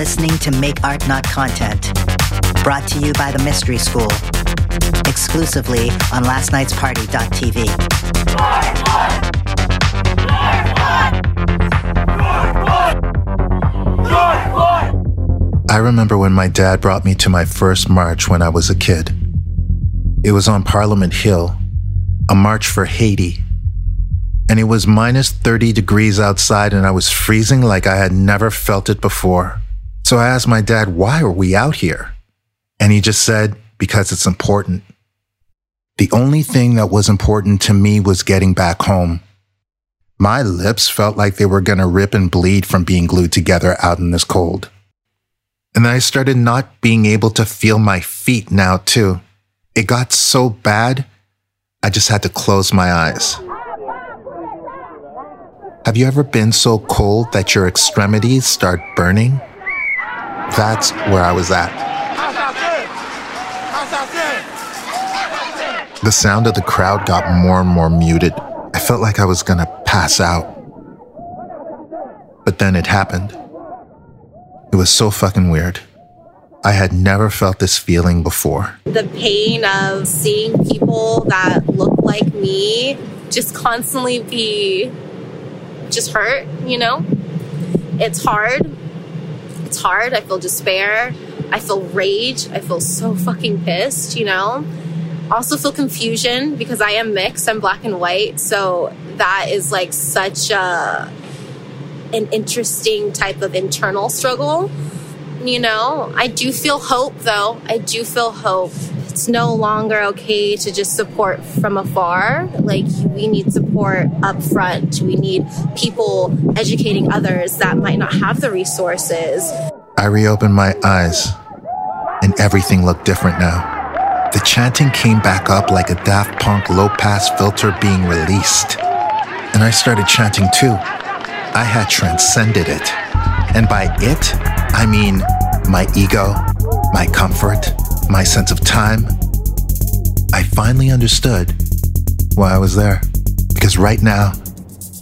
listening to Make Art Not Content, brought to you by the Mystery School, exclusively on lastnightsparty.tv. I remember when my dad brought me to my first march when I was a kid. It was on Parliament Hill, a march for Haiti. And it was minus 30 degrees outside, and I was freezing like I had never felt it before. So I asked my dad, why are we out here? And he just said, because it's important. The only thing that was important to me was getting back home. My lips felt like they were going to rip and bleed from being glued together out in this cold. And I started not being able to feel my feet now, too. It got so bad, I just had to close my eyes. Have you ever been so cold that your extremities start burning? That's where I was at. The sound of the crowd got more and more muted. I felt like I was gonna pass out. But then it happened. It was so fucking weird. I had never felt this feeling before. The pain of seeing people that look like me just constantly be just hurt, you know? It's hard. It's hard. I feel despair. I feel rage. I feel so fucking pissed, you know? Also feel confusion because I am mixed. I'm black and white. So that is like such a an interesting type of internal struggle. You know, I do feel hope though. I do feel hope. It's no longer okay to just support from afar. Like, we need support up front. We need people educating others that might not have the resources. I reopened my eyes, and everything looked different now. The chanting came back up like a Daft Punk low pass filter being released. And I started chanting too. I had transcended it. And by it, I mean my ego, my comfort, my sense of time. I finally understood why I was there. Because right now,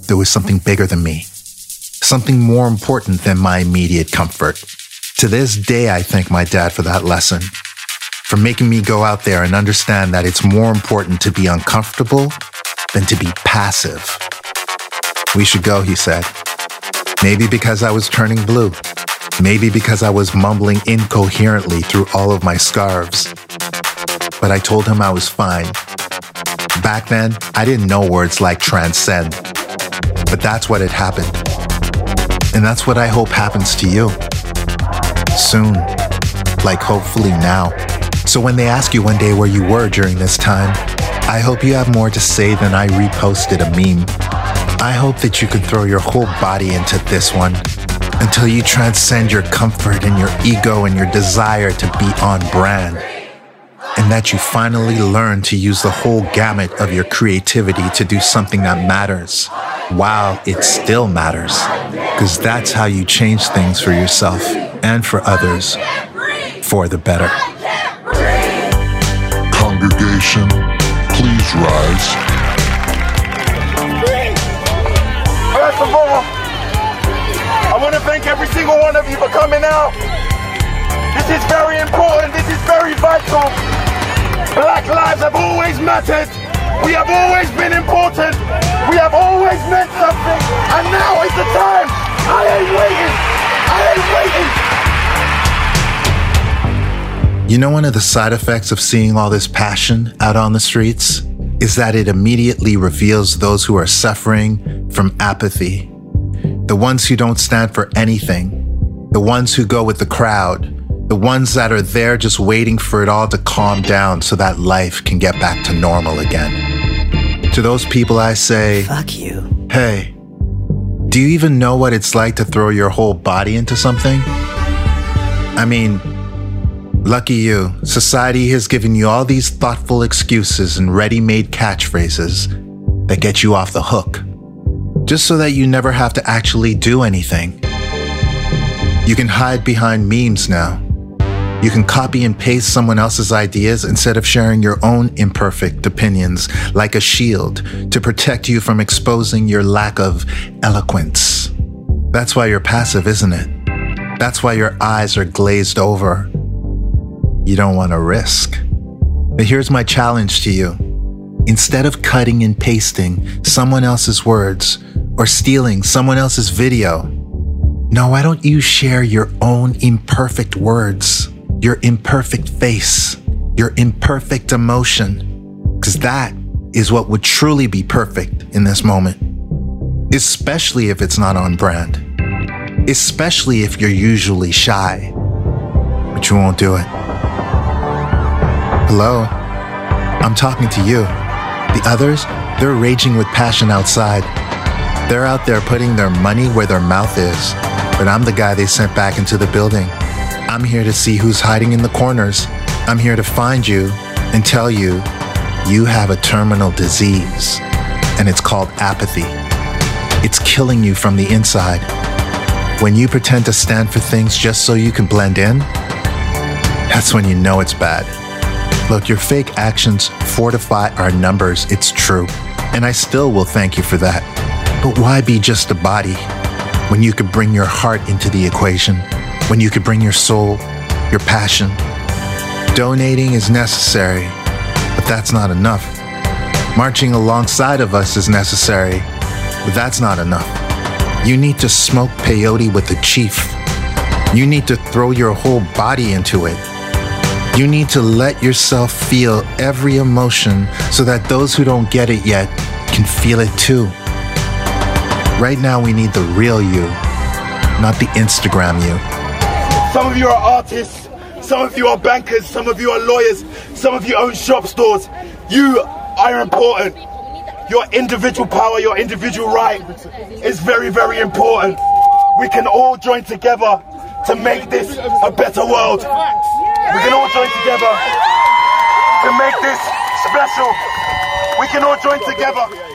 there was something bigger than me, something more important than my immediate comfort. To this day, I thank my dad for that lesson, for making me go out there and understand that it's more important to be uncomfortable than to be passive. We should go, he said. Maybe because I was turning blue. Maybe because I was mumbling incoherently through all of my scarves. But I told him I was fine. Back then, I didn't know words like transcend. But that's what had happened. And that's what I hope happens to you. Soon. Like hopefully now. So when they ask you one day where you were during this time, I hope you have more to say than I reposted a meme. I hope that you can throw your whole body into this one until you transcend your comfort and your ego and your desire to be on brand. And that you finally learn to use the whole gamut of your creativity to do something that matters while it still matters. Because that's how you change things for yourself and for others for the better. Congregation, please rise. Every single one of you for coming out. This is very important. This is very vital. Black lives have always mattered. We have always been important. We have always meant something. And now is the time. I ain't waiting. I ain't waiting. You know, one of the side effects of seeing all this passion out on the streets is that it immediately reveals those who are suffering from apathy, the ones who don't stand for anything, the ones who go with the crowd, the ones that are there just waiting for it all to calm down so that life can get back to normal again. To those people, I say, Fuck you. Hey, do you even know what it's like to throw your whole body into something? I mean, Lucky you, society has given you all these thoughtful excuses and ready made catchphrases that get you off the hook, just so that you never have to actually do anything. You can hide behind memes now. You can copy and paste someone else's ideas instead of sharing your own imperfect opinions like a shield to protect you from exposing your lack of eloquence. That's why you're passive, isn't it? That's why your eyes are glazed over. You don't want to risk. But here's my challenge to you. Instead of cutting and pasting someone else's words or stealing someone else's video, no, why don't you share your own imperfect words, your imperfect face, your imperfect emotion? Because that is what would truly be perfect in this moment. Especially if it's not on brand. Especially if you're usually shy. But you won't do it. Hello? I'm talking to you. The others, they're raging with passion outside. They're out there putting their money where their mouth is. But I'm the guy they sent back into the building. I'm here to see who's hiding in the corners. I'm here to find you and tell you you have a terminal disease, and it's called apathy. It's killing you from the inside. When you pretend to stand for things just so you can blend in, that's when you know it's bad. Look, your fake actions fortify our numbers, it's true. And I still will thank you for that. But why be just a body when you could bring your heart into the equation? When you could bring your soul, your passion? Donating is necessary, but that's not enough. Marching alongside of us is necessary, but that's not enough. You need to smoke peyote with the chief. You need to throw your whole body into it. You need to let yourself feel every emotion so that those who don't get it yet can feel it too. Right now, we need the real you, not the Instagram you. Some of you are artists, some of you are bankers, some of you are lawyers, some of you own shop stores. You are important. Your individual power, your individual right is very, very important. We can all join together to make this a better world. We can all join together to make this special. We can all join together